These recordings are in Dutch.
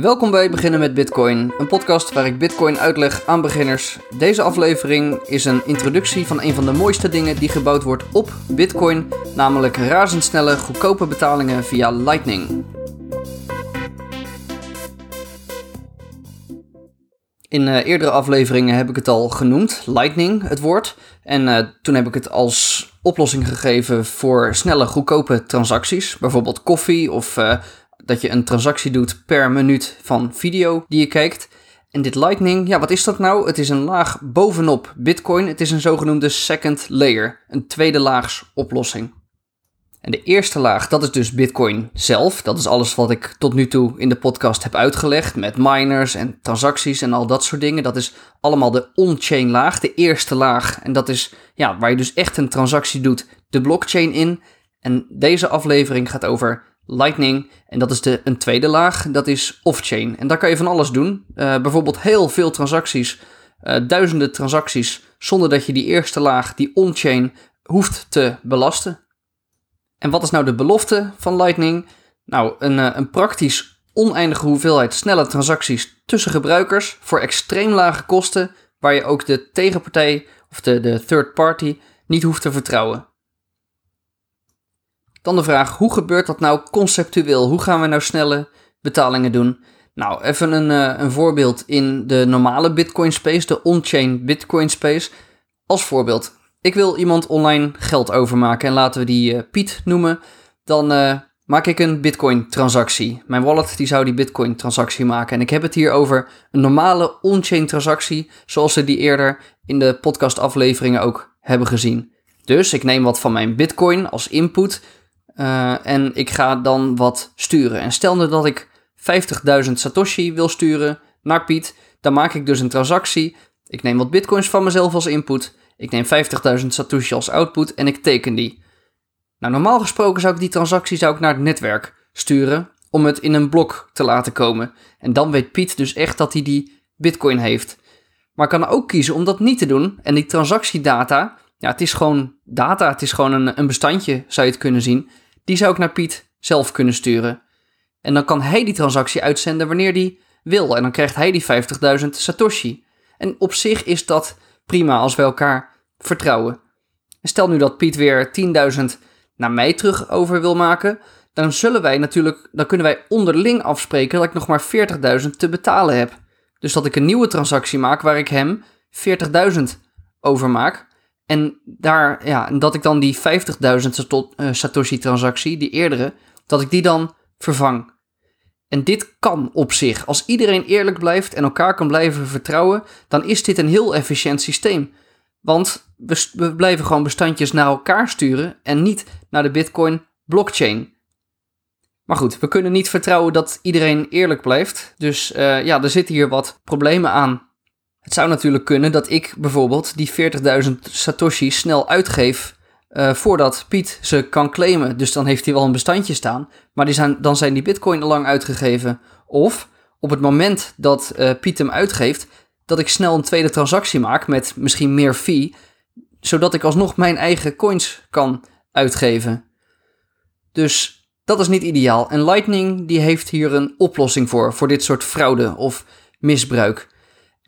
Welkom bij Beginnen met Bitcoin, een podcast waar ik Bitcoin uitleg aan beginners. Deze aflevering is een introductie van een van de mooiste dingen die gebouwd wordt op Bitcoin, namelijk razendsnelle, goedkope betalingen via Lightning. In uh, eerdere afleveringen heb ik het al genoemd, Lightning, het woord. En uh, toen heb ik het als oplossing gegeven voor snelle, goedkope transacties. Bijvoorbeeld koffie of uh, dat je een transactie doet per minuut van video die je kijkt. En dit Lightning, ja, wat is dat nou? Het is een laag bovenop Bitcoin. Het is een zogenoemde second layer, een tweede laags oplossing. En de eerste laag, dat is dus Bitcoin zelf. Dat is alles wat ik tot nu toe in de podcast heb uitgelegd. Met miners en transacties en al dat soort dingen. Dat is allemaal de on-chain laag, de eerste laag. En dat is ja, waar je dus echt een transactie doet, de blockchain in. En deze aflevering gaat over Lightning. En dat is de, een tweede laag, dat is off-chain. En daar kan je van alles doen. Uh, bijvoorbeeld heel veel transacties, uh, duizenden transacties, zonder dat je die eerste laag, die on-chain, hoeft te belasten. En wat is nou de belofte van Lightning? Nou, een, uh, een praktisch oneindige hoeveelheid snelle transacties tussen gebruikers voor extreem lage kosten, waar je ook de tegenpartij of de, de third party niet hoeft te vertrouwen. Dan de vraag, hoe gebeurt dat nou conceptueel? Hoe gaan we nou snelle betalingen doen? Nou, even een, uh, een voorbeeld in de normale Bitcoin space, de on-chain Bitcoin space. Als voorbeeld, ik wil iemand online geld overmaken en laten we die uh, Piet noemen. Dan uh, maak ik een Bitcoin transactie. Mijn wallet die zou die Bitcoin transactie maken. En ik heb het hier over een normale on-chain transactie, zoals we die eerder in de podcast afleveringen ook hebben gezien. Dus ik neem wat van mijn Bitcoin als input uh, en ik ga dan wat sturen. En stel nu dat ik 50.000 Satoshi wil sturen naar Piet, dan maak ik dus een transactie. Ik neem wat bitcoins van mezelf als input. Ik neem 50.000 Satoshi als output en ik teken die. Nou, normaal gesproken zou ik die transactie zou ik naar het netwerk sturen om het in een blok te laten komen. En dan weet Piet dus echt dat hij die bitcoin heeft. Maar kan ook kiezen om dat niet te doen en die transactiedata, ja, het is gewoon data, het is gewoon een, een bestandje, zou je het kunnen zien. Die zou ik naar Piet zelf kunnen sturen. En dan kan hij die transactie uitzenden wanneer hij wil. En dan krijgt hij die 50.000 Satoshi. En op zich is dat prima als we elkaar vertrouwen. En stel nu dat Piet weer 10.000 naar mij terug over wil maken. Dan zullen wij natuurlijk, dan kunnen wij onderling afspreken dat ik nog maar 40.000 te betalen heb. Dus dat ik een nieuwe transactie maak waar ik hem 40.000 overmaak. En daar, ja, dat ik dan die 50.000 uh, Satoshi-transactie, die eerdere, dat ik die dan vervang. En dit kan op zich. Als iedereen eerlijk blijft en elkaar kan blijven vertrouwen, dan is dit een heel efficiënt systeem. Want we, blijven gewoon bestandjes naar elkaar sturen en niet naar de Bitcoin blockchain. Maar goed, we kunnen niet vertrouwen dat iedereen eerlijk blijft. Dus uh, ja, er zitten hier wat problemen aan. Het zou natuurlijk kunnen dat ik bijvoorbeeld die 40.000 Satoshi snel uitgeef uh, voordat Piet ze kan claimen. Dus dan heeft hij wel een bestandje staan, maar die zijn, dan zijn die bitcoin al lang uitgegeven. Of op het moment dat uh, Piet hem uitgeeft, dat ik snel een tweede transactie maak met misschien meer fee, zodat ik alsnog mijn eigen coins kan uitgeven. Dus dat is niet ideaal. En Lightning die heeft hier een oplossing voor, voor dit soort fraude of misbruik.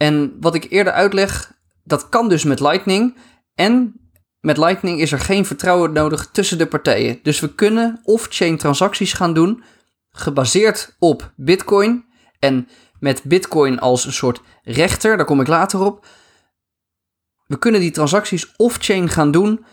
En wat ik eerder uitleg, dat kan dus met Lightning. En met Lightning is er geen vertrouwen nodig tussen de partijen. Dus we kunnen off-chain transacties gaan doen, gebaseerd op Bitcoin. En met Bitcoin als een soort rechter, daar kom ik later op. We kunnen die transacties off-chain gaan doen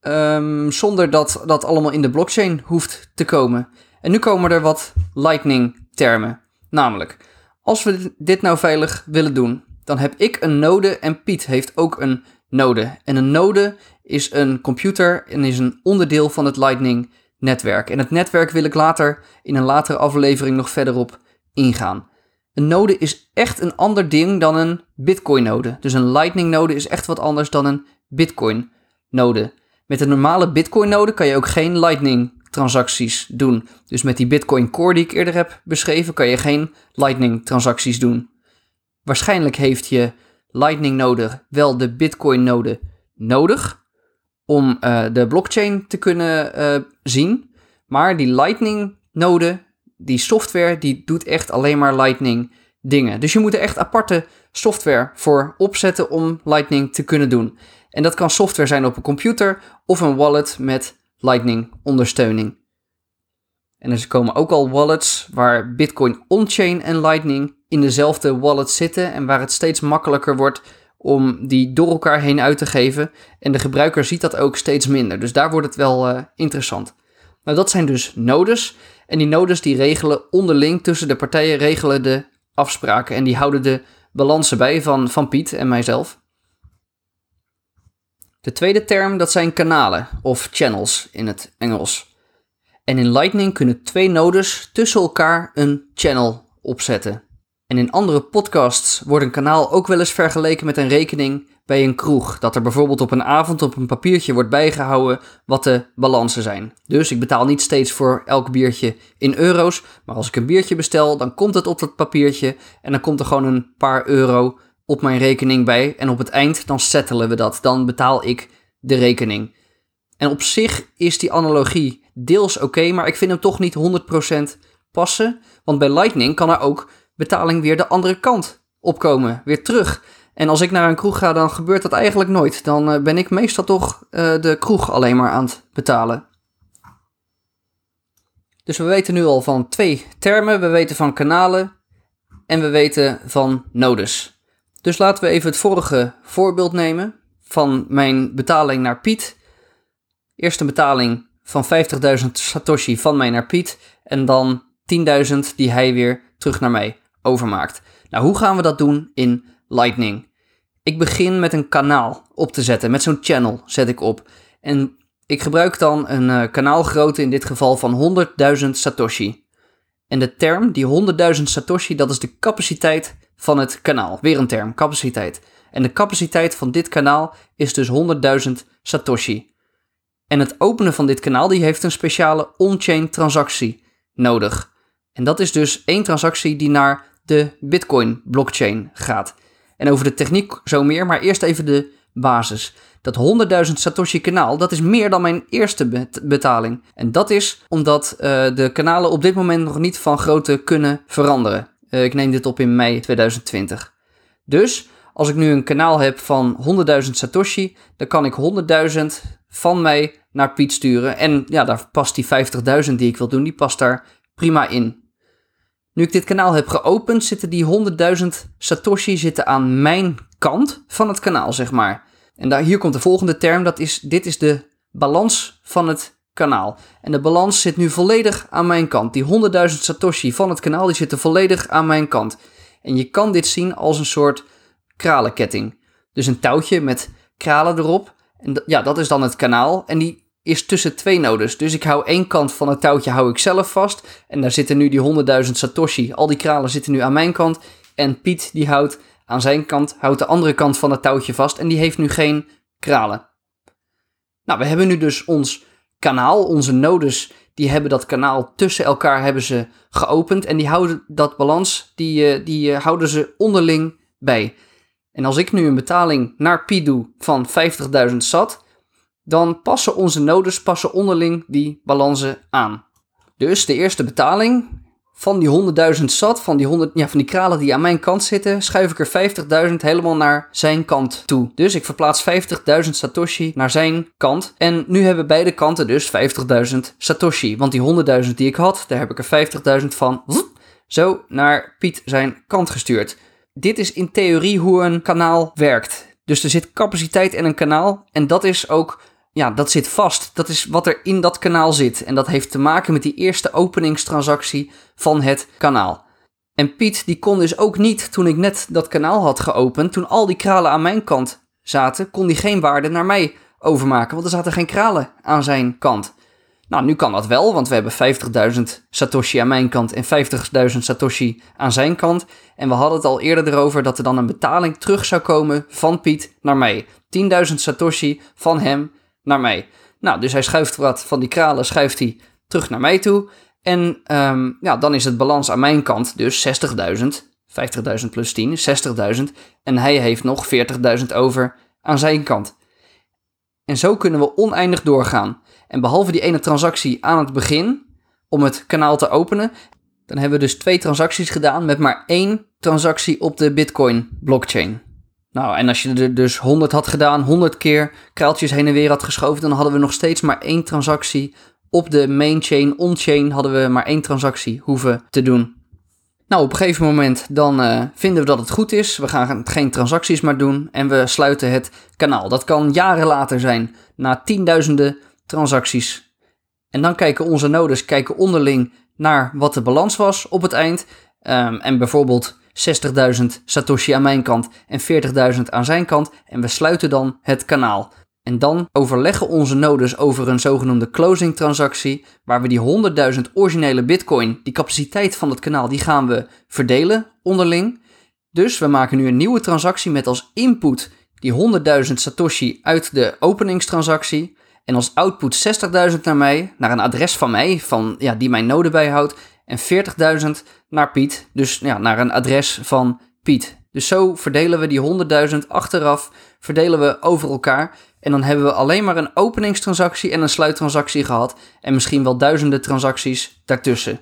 um, zonder dat dat allemaal in de blockchain hoeft te komen. En nu komen er wat Lightning-termen. Namelijk, als we dit nou veilig willen doen, dan heb ik een node en Piet heeft ook een node. En een node is een computer en is een onderdeel van het Lightning netwerk. En het netwerk wil ik later in een latere aflevering nog verder op ingaan. Een node is echt een ander ding dan een Bitcoin node. Dus een Lightning node is echt wat anders dan een Bitcoin node. Met een normale Bitcoin node kan je ook geen Lightning transacties doen. Dus met die Bitcoin Core die ik eerder heb beschreven, kan je geen Lightning transacties doen. Waarschijnlijk heeft je Lightning node wel de Bitcoin node nodig om uh, de blockchain te kunnen uh, zien. Maar die Lightning node, die software die doet echt alleen maar Lightning dingen. Dus je moet er echt aparte software voor opzetten om Lightning te kunnen doen. En dat kan software zijn op een computer of een wallet met Lightning ondersteuning. En er komen ook al wallets waar Bitcoin on-chain en Lightning in dezelfde wallet zitten en waar het steeds makkelijker wordt om die door elkaar heen uit te geven. En de gebruiker ziet dat ook steeds minder. Dus daar wordt het wel uh, interessant. Nou, dat zijn dus nodes. En die nodes die regelen onderling tussen de partijen regelen de afspraken. En die houden de balansen bij van, van Piet en mijzelf. De tweede term, dat zijn kanalen of channels in het Engels. En in Lightning kunnen twee nodes tussen elkaar een channel opzetten. En in andere podcasts wordt een kanaal ook wel eens vergeleken met een rekening bij een kroeg. Dat er bijvoorbeeld op een avond op een papiertje wordt bijgehouden wat de balansen zijn. Dus ik betaal niet steeds voor elk biertje in euro's. Maar als ik een biertje bestel, dan komt het op dat papiertje. En dan komt er gewoon een paar euro op mijn rekening bij. En op het eind dan settelen we dat. Dan betaal ik de rekening. En op zich is die analogie deels oké, maar ik vind hem toch niet 100% passen. Want bij Lightning kan er ook betaling weer de andere kant opkomen, weer terug. En als ik naar een kroeg ga, dan gebeurt dat eigenlijk nooit. Dan eh, ben ik meestal toch uh, de kroeg alleen maar aan het betalen. Dus we weten nu al van twee termen. We weten van kanalen en we weten van nodes. Dus laten we even het vorige voorbeeld nemen van mijn betaling naar Piet. Eerst een betaling van 50.000 Satoshi van mij naar Piet en dan 10.000 die hij weer terug naar mij overmaakt. Nou, hoe gaan we dat doen in Lightning? Ik begin met een kanaal op te zetten, met zo'n channel zet ik op. En ik gebruik dan een uh, kanaalgrootte, in dit geval van 100.000 Satoshi. En de term, die 100.000 Satoshi, dat is de capaciteit van het kanaal. Weer een term, capaciteit. En de capaciteit van dit kanaal is dus 100.000 Satoshi. En het openen van dit kanaal die heeft een speciale on-chain transactie nodig. En dat is dus één transactie die naar de Bitcoin blockchain gaat. En over de techniek zo meer, maar eerst even de basis. Dat 100.000 Satoshi kanaal, dat is meer dan mijn eerste betaling. En dat is omdat uh, de kanalen op dit moment nog niet van grootte kunnen veranderen. Uh, ik neem dit op in mei 2020. Dus als ik nu een kanaal heb van 100.000 Satoshi, dan kan ik 100.000 van mij naar Piet sturen. En ja, daar past die 50.000 die ik wil doen, die past daar prima in. Nu ik dit kanaal heb geopend, zitten die 100.000 Satoshi zitten aan mijn kant van het kanaal, zeg maar. En daar, hier komt de volgende term, dat is, dit is de balans van het kanaal. En de balans zit nu volledig aan mijn kant. Die 100.000 Satoshi van het kanaal, die zitten volledig aan mijn kant. En je kan dit zien als een soort kralenketting. Dus een touwtje met kralen erop. En ja, dat is dan het kanaal. En die is tussen twee nodes. Dus ik hou één kant van het touwtje hou ik zelf vast. En daar zitten nu die 100.000 Satoshi. Al die kralen zitten nu aan mijn kant. En Piet die houdt aan zijn kant, houdt de andere kant van het touwtje vast. En die heeft nu geen kralen. Nou, we hebben nu dus ons kanaal, onze nodes, die hebben dat kanaal tussen elkaar hebben ze geopend. En die houden dat balans, die, eh, die eh, houden ze onderling bij. En als ik nu een betaling naar Piet doe van 50.000 sat, dan passen onze nodes passen onderling die balansen aan. Dus de eerste betaling van die 100.000 sat, van die, 100, ja, van die kralen die aan mijn kant zitten, schuif ik er 50.000 helemaal naar zijn kant toe. Dus ik verplaats 50.000 Satoshi naar zijn kant. En nu hebben beide kanten dus 50.000 Satoshi. Want die 100.000 die ik had, daar heb ik er 50.000 van zo naar Piet zijn kant gestuurd. Dit is in theorie hoe een kanaal werkt. Dus er zit capaciteit in een kanaal en dat is ook ja, dat zit vast. Dat is wat er in dat kanaal zit. En dat heeft te maken met die eerste openingstransactie van het kanaal. En Piet die kon dus ook niet, toen ik net dat kanaal had geopend, toen al die kralen aan mijn kant zaten, kon die geen waarde naar mij overmaken, want er zaten geen kralen aan zijn kant. Nou, nu kan dat wel, want we hebben 50.000 Satoshi aan mijn kant en 50.000 Satoshi aan zijn kant. En we hadden het al eerder erover dat er dan een betaling terug zou komen van Piet naar mij. 10.000 Satoshi van hem naar mij. Nou, dus hij schuift wat van die kralen, schuift hij terug naar mij toe. En um, ja, dan is het balans aan mijn kant dus 60.000. 50.000 plus 10 60.000. En hij heeft nog 40.000 over aan zijn kant. En zo kunnen we oneindig doorgaan. En behalve die ene transactie aan het begin, om het kanaal te openen, Dan hebben we dus twee transacties gedaan met maar één transactie op de Bitcoin blockchain. Nou, en als je er dus 100 had gedaan, 100 keer kraaltjes heen en weer had geschoven, dan hadden we nog steeds maar één transactie op de main chain, on-chain hadden we maar één transactie hoeven te doen. Nou, op een gegeven moment dan uh, vinden we dat het goed is. We gaan geen transacties meer doen en we sluiten het kanaal. Dat kan jaren later zijn, na tienduizenden transacties. En dan kijken onze nodes kijken onderling naar wat de balans was op het eind. Um, en bijvoorbeeld 60.000 Satoshi aan mijn kant en 40.000 aan zijn kant. En we sluiten dan het kanaal. En dan overleggen onze nodes over een zogenoemde closing transactie, waar we die 100.000 originele bitcoin, die capaciteit van het kanaal, die gaan we verdelen onderling. Dus we maken nu een nieuwe transactie met als input die 100.000 satoshi uit de openingstransactie. En als output 60.000 naar mij, naar een adres van mij, van, ja, die mijn node bijhoudt. En 40.000 naar Piet, dus ja, naar een adres van Piet. Dus zo verdelen we die 100.000 achteraf, verdelen we over elkaar. En dan hebben we alleen maar een openingstransactie en een sluittransactie gehad. En misschien wel duizenden transacties daartussen.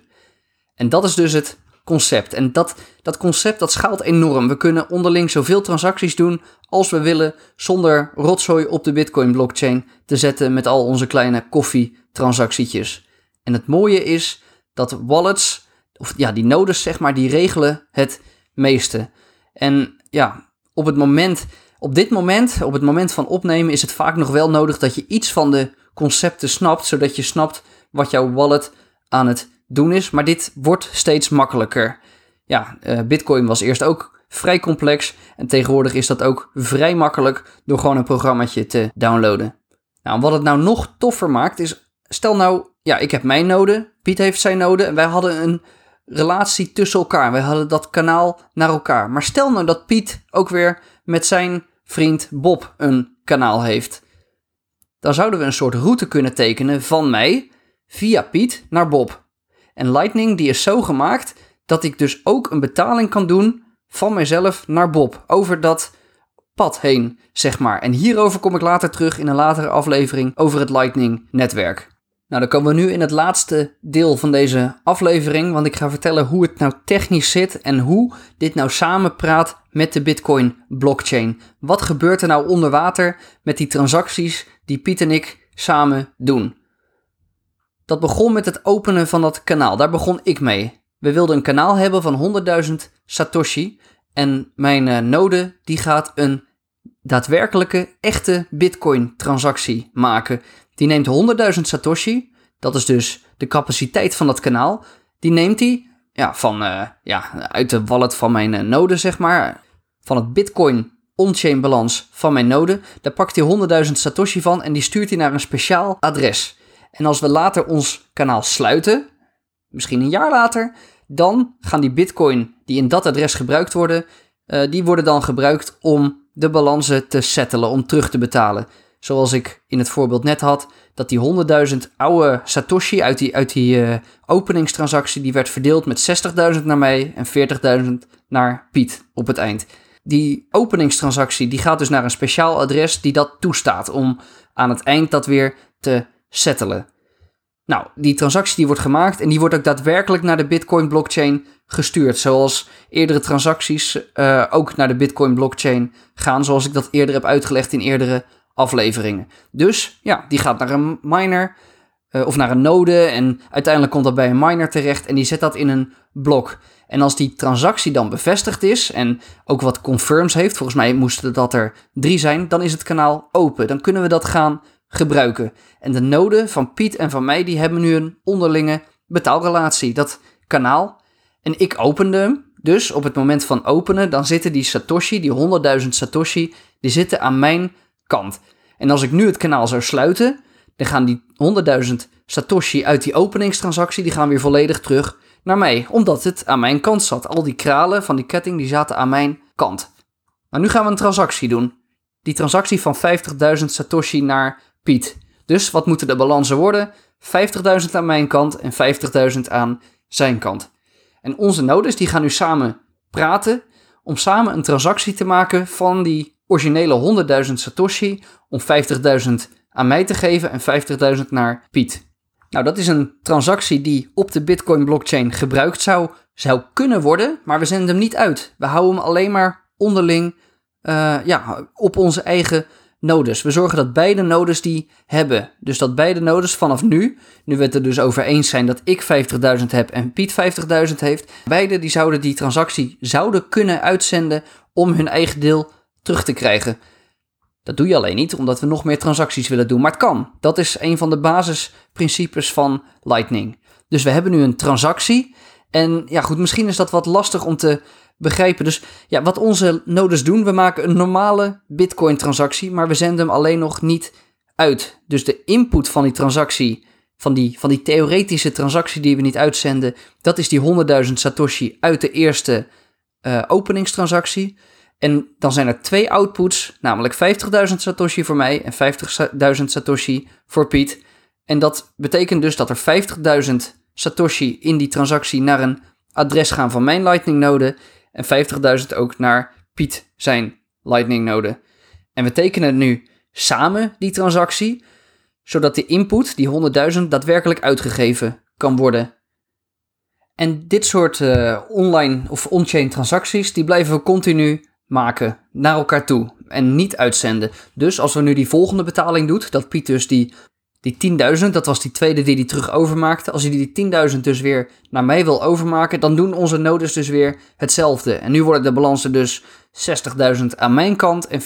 En dat is dus het concept. En dat, dat concept dat schaalt enorm. We kunnen onderling zoveel transacties doen als we willen, zonder rotzooi op de Bitcoin blockchain te zetten met al onze kleine koffietransactietjes. En het mooie is dat wallets, of ja, die nodes zeg maar, die regelen het meeste. En ja, op het moment op dit moment, op het moment van opnemen, is het vaak nog wel nodig dat je iets van de concepten snapt, zodat je snapt wat jouw wallet aan het doen is. Maar dit wordt steeds makkelijker. Ja, uh, Bitcoin was eerst ook vrij complex en tegenwoordig is dat ook vrij makkelijk door gewoon een programmaatje te downloaden. Nou, wat het nou nog toffer maakt is, stel nou, ja, ik heb mijn node, Piet heeft zijn node en wij hadden een relatie tussen elkaar. Wij hadden dat kanaal naar elkaar. Maar stel nou dat Piet ook weer met zijn vriend Bob een kanaal heeft. Dan zouden we een soort route kunnen tekenen van mij via Piet naar Bob. En Lightning die is zo gemaakt dat ik dus ook een betaling kan doen van mijzelf naar Bob over dat pad heen, zeg maar. En hierover kom ik later terug in een latere aflevering over het Lightning netwerk. Nou, dan komen we nu in het laatste deel van deze aflevering, want ik ga vertellen hoe het nou technisch zit en hoe dit nou samenpraat met de Bitcoin blockchain. Wat gebeurt er nou onder water met die transacties die Piet en ik samen doen? Dat begon met het openen van dat kanaal. Daar begon ik mee. We wilden een kanaal hebben van 100.000 Satoshi en mijn uh, node die gaat een daadwerkelijke echte Bitcoin transactie maken. Die neemt 100.000 Satoshi, dat is dus de capaciteit van dat kanaal. Die neemt hij ja, van, uh, ja, uit de wallet van mijn uh, node, zeg maar. Van het Bitcoin on-chain balans van mijn node. Daar pakt hij 100.000 Satoshi van en die stuurt hij naar een speciaal adres. En als we later ons kanaal sluiten, misschien een jaar later, dan gaan die Bitcoin die in dat adres gebruikt worden, uh, die worden dan gebruikt om de balansen te settelen, om terug te betalen. Zoals ik in het voorbeeld net had, dat die 100.000 oude Satoshi uit die, uit die uh, openingstransactie, die werd verdeeld met 60.000 naar mij en 40.000 naar Piet op het eind. Die openingstransactie die gaat dus naar een speciaal adres die dat toestaat om aan het eind dat weer te settelen. Nou, die transactie die wordt gemaakt en die wordt ook daadwerkelijk naar de Bitcoin blockchain gestuurd. Zoals eerdere transacties uh, ook naar de Bitcoin blockchain gaan, zoals ik dat eerder heb uitgelegd in eerdere afleveringen. Dus ja, die gaat naar een miner uh, of naar een node en uiteindelijk komt dat bij een miner terecht en die zet dat in een blok. En als die transactie dan bevestigd is en ook wat confirms heeft, volgens mij moesten dat er drie zijn, dan is het kanaal open. Dan kunnen we dat gaan gebruiken. En de node van Piet en van mij, die hebben nu een onderlinge betaalrelatie. Dat kanaal. En ik opende hem. Dus op het moment van openen, dan zitten die Satoshi, die 100.000 Satoshi, die zitten aan mijn kant. En als ik nu het kanaal zou sluiten, dan gaan die 100.000 Satoshi uit die openingstransactie, die gaan weer volledig terug naar mij. Omdat het aan mijn kant zat. Al die kralen van die ketting, die zaten aan mijn kant. Maar nu gaan we een transactie doen. Die transactie van 50.000 Satoshi naar Piet. Dus wat moeten de balansen worden? 50.000 aan mijn kant en 50.000 aan zijn kant. En onze nodes die gaan nu samen praten om samen een transactie te maken van die originele 100.000 Satoshi om 50.000 aan mij te geven en 50.000 naar Piet. Nou, dat is een transactie die op de Bitcoin blockchain gebruikt zou, zou kunnen worden, maar we zenden hem niet uit. We houden hem alleen maar onderling uh, ja, op onze eigen nodes. We zorgen dat beide nodes die hebben. Dus dat beide nodes vanaf nu, nu we het er dus over eens zijn dat ik 50.000 heb en Piet 50.000 heeft, beide die zouden die transactie zouden kunnen uitzenden om hun eigen deel terug te krijgen. Dat doe je alleen niet omdat we nog meer transacties willen doen, maar het kan. Dat is een van de basisprincipes van Lightning. Dus we hebben nu een transactie. En ja, goed, misschien is dat wat lastig om te begrijpen. Dus ja, wat onze nodes doen, we maken een normale Bitcoin-transactie, maar we zenden hem alleen nog niet uit. Dus de input van die transactie, van die, van die theoretische transactie die we niet uitzenden, dat is die 100.000 Satoshi uit de eerste uh, openingstransactie. En dan zijn er twee outputs, namelijk 50.000 Satoshi voor mij en 50.000 Satoshi voor Piet. En dat betekent dus dat er 50.000 Satoshi in die transactie naar een adres gaan van mijn Lightning node en 50.000 ook naar Piet zijn Lightning node. En we tekenen nu samen die transactie, zodat de input, die 100.000, daadwerkelijk uitgegeven kan worden. En dit soort uh, online of on-chain transacties, die blijven we continu maken naar elkaar toe en niet uitzenden. Dus als we nu die volgende betaling doet, dat Piet dus die, die 10.000, dat was die tweede die hij terug overmaakte. Als hij die 10.000 dus weer naar mij wil overmaken, dan doen onze nodes dus weer hetzelfde. En nu worden de balansen dus 60.000 aan mijn kant en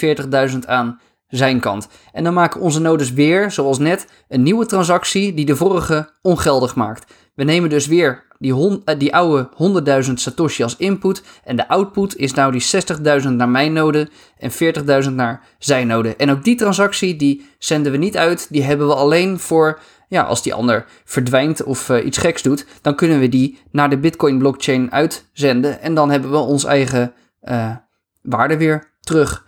40.000 aan zijn kant. En dan maken onze nodes weer, zoals net, een nieuwe transactie die de vorige ongeldig maakt. We nemen dus weer die, eh, die oude 100.000 Satoshi als input. En de output is nou die 60.000 naar mijn node en 40.000 naar zijn node. En ook die transactie, die zenden we niet uit. Die hebben we alleen voor, ja, als die ander verdwijnt of uh, iets geks doet. Dan kunnen we die naar de Bitcoin blockchain uitzenden. En dan hebben we ons eigen uh, waarde weer terug.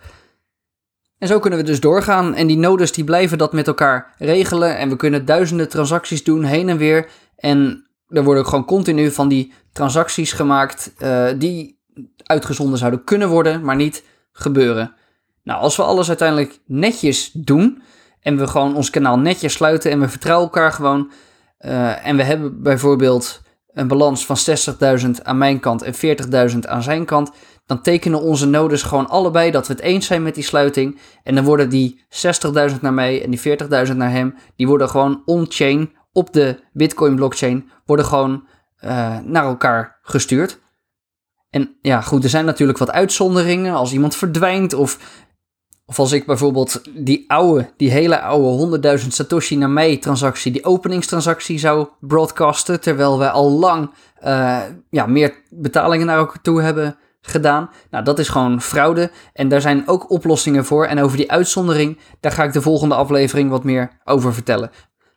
En zo kunnen we dus doorgaan. En die nodes die blijven dat met elkaar regelen. En we kunnen duizenden transacties doen heen en weer. En er worden ook gewoon continu van die transacties gemaakt uh, die uitgezonden zouden kunnen worden, maar niet gebeuren. Nou, als we alles uiteindelijk netjes doen en we gewoon ons kanaal netjes sluiten en we vertrouwen elkaar gewoon uh, en we hebben bijvoorbeeld een balans van 60.000 aan mijn kant en 40.000 aan zijn kant, dan tekenen onze nodes gewoon allebei dat we het eens zijn met die sluiting. En dan worden die 60.000 naar mij en die 40.000 naar hem, die worden gewoon on-chain op de Bitcoin blockchain worden gewoon uh, naar elkaar gestuurd. En ja, goed, er zijn natuurlijk wat uitzonderingen. Als iemand verdwijnt of, of als ik bijvoorbeeld die oude, die hele oude 100.000 Satoshi naar mij transactie, die openingstransactie zou broadcasten, terwijl we al lang uh, ja, meer betalingen naar elkaar toe hebben gedaan. Nou, dat is gewoon fraude en daar zijn ook oplossingen voor. En over die uitzondering, daar ga ik de volgende aflevering wat meer over vertellen.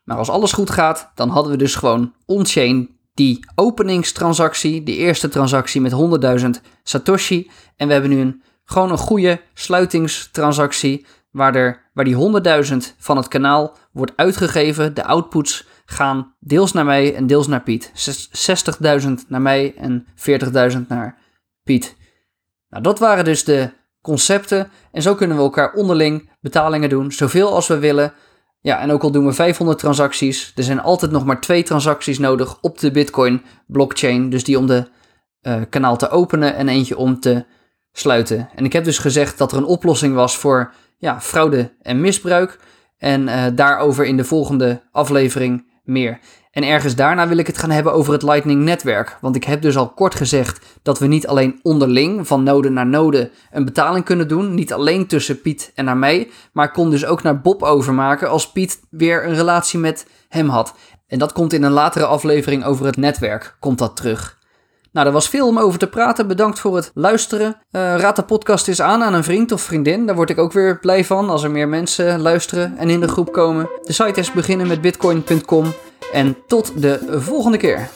Maar als alles goed gaat, dan hadden we dus gewoon on-chain die openingstransactie, die eerste transactie met 100.000 Satoshi. En we hebben nu een, gewoon een goede sluitingstransactie waar, er, waar die 100.000 van het kanaal wordt uitgegeven. De outputs gaan deels naar mij en deels naar Piet. 60.000 naar mij en 40.000 naar Piet. Nou, dat waren dus de concepten. En zo kunnen we elkaar onderling betalingen doen, zoveel als we willen. Ja, en ook al doen we 500 transacties, er zijn altijd nog maar twee transacties nodig op de Bitcoin blockchain. Dus die om de uh, kanaal te openen en eentje om te sluiten. En ik heb dus gezegd dat er een oplossing was voor ja, fraude en misbruik. En uh, daarover in de volgende aflevering meer. En ergens daarna wil ik het gaan hebben over het Lightning-netwerk. Want ik heb dus al kort gezegd dat we niet alleen onderling, van node naar node, een betaling kunnen doen. Niet alleen tussen Piet en naar mij. Maar ik kon dus ook naar Bob overmaken als Piet weer een relatie met hem had. En dat komt in een latere aflevering over het netwerk, komt dat terug. Nou, er was veel om over te praten. Bedankt voor het luisteren. Uh, raad de podcast eens aan aan een vriend of vriendin. Daar word ik ook weer blij van als er meer mensen luisteren en in de groep komen. De site is beginnen met bitcoin.com. En tot de volgende keer.